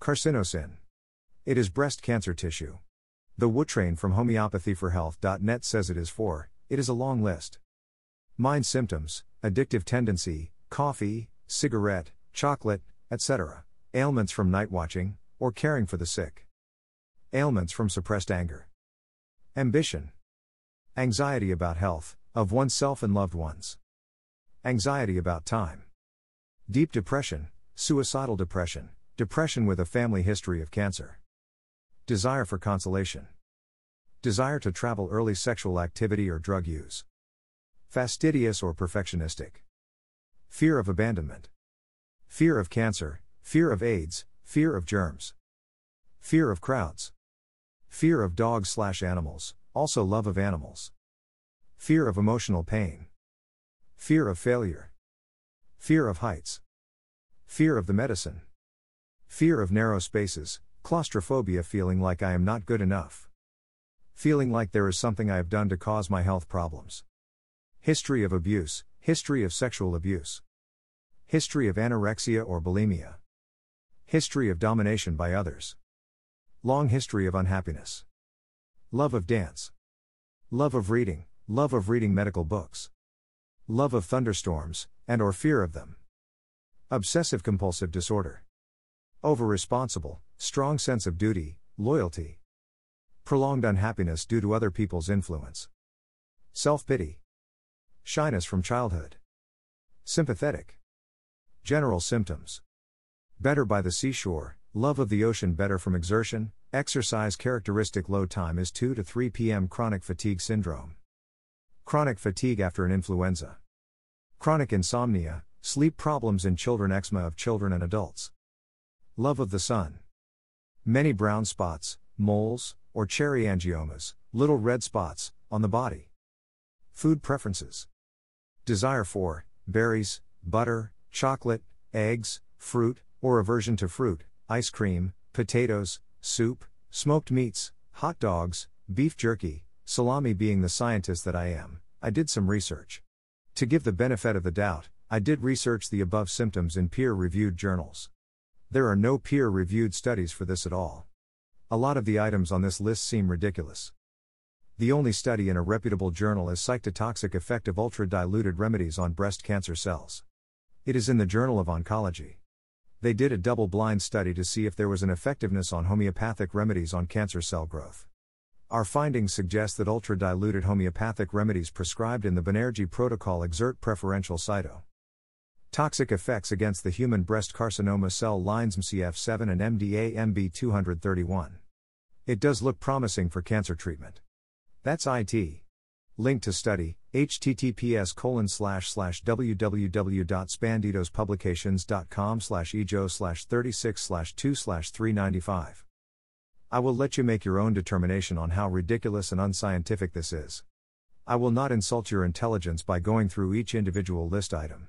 Carcinosin. It is breast cancer tissue. The Woodtrain from homeopathyforhealth.net says it is for, it is a long list. Mind symptoms, addictive tendency, coffee, cigarette, chocolate, etc. Ailments from night watching, or caring for the sick. Ailments from suppressed anger. Ambition. Anxiety about health, of oneself and loved ones. Anxiety about time. Deep depression, suicidal depression, depression with a family history of cancer. Desire for consolation. Desire to travel early sexual activity or drug use. Fastidious or perfectionistic. Fear of abandonment. Fear of cancer, fear of AIDS, fear of germs. Fear of crowds. Fear of dogs slash animals, also love of animals. Fear of emotional pain. Fear of failure. Fear of heights. Fear of the medicine. Fear of narrow spaces, claustrophobia, feeling like I am not good enough. Feeling like there is something I have done to cause my health problems. History of abuse, history of sexual abuse. History of anorexia or bulimia. History of domination by others. Long history of unhappiness. Love of dance. Love of reading, love of reading medical books. Love of thunderstorms, and or fear of them. Obsessive compulsive disorder. Over responsible, strong sense of duty, loyalty. Prolonged unhappiness due to other people's influence. Self pity. Shyness from childhood. Sympathetic. General symptoms. Better by the seashore, Love of the ocean better from exertion, exercise characteristic low time is 2 to 3 p.m. Chronic fatigue syndrome. Chronic fatigue after an influenza. Chronic insomnia, sleep problems in children, eczema of children and adults. Love of the sun. Many brown spots, moles, or cherry angiomas, little red spots, on the body. Food preferences. Desire for berries, butter, chocolate, eggs, fruit, or aversion to fruit, ice cream, potatoes, soup, smoked meats, hot dogs, beef jerky, salami. Being the scientist that I am, I did some research. To give the benefit of the doubt, I did research the above symptoms in peer reviewed journals. There are no peer reviewed studies for this at all. A lot of the items on this list seem ridiculous. The only study in a reputable journal is Cytotoxic Effect of Ultra Diluted Remedies on Breast Cancer Cells. It is in the Journal of Oncology they did a double blind study to see if there was an effectiveness on homeopathic remedies on cancer cell growth. Our findings suggest that ultra diluted homeopathic remedies prescribed in the Banerjee protocol exert preferential cyto. Toxic effects against the human breast carcinoma cell lines MCF7 and MDA MB231. It does look promising for cancer treatment. That's IT. Link to study, https colon slash slash www.spandidospublications.com slash ejo slash 36 slash 2 slash 395. I will let you make your own determination on how ridiculous and unscientific this is. I will not insult your intelligence by going through each individual list item.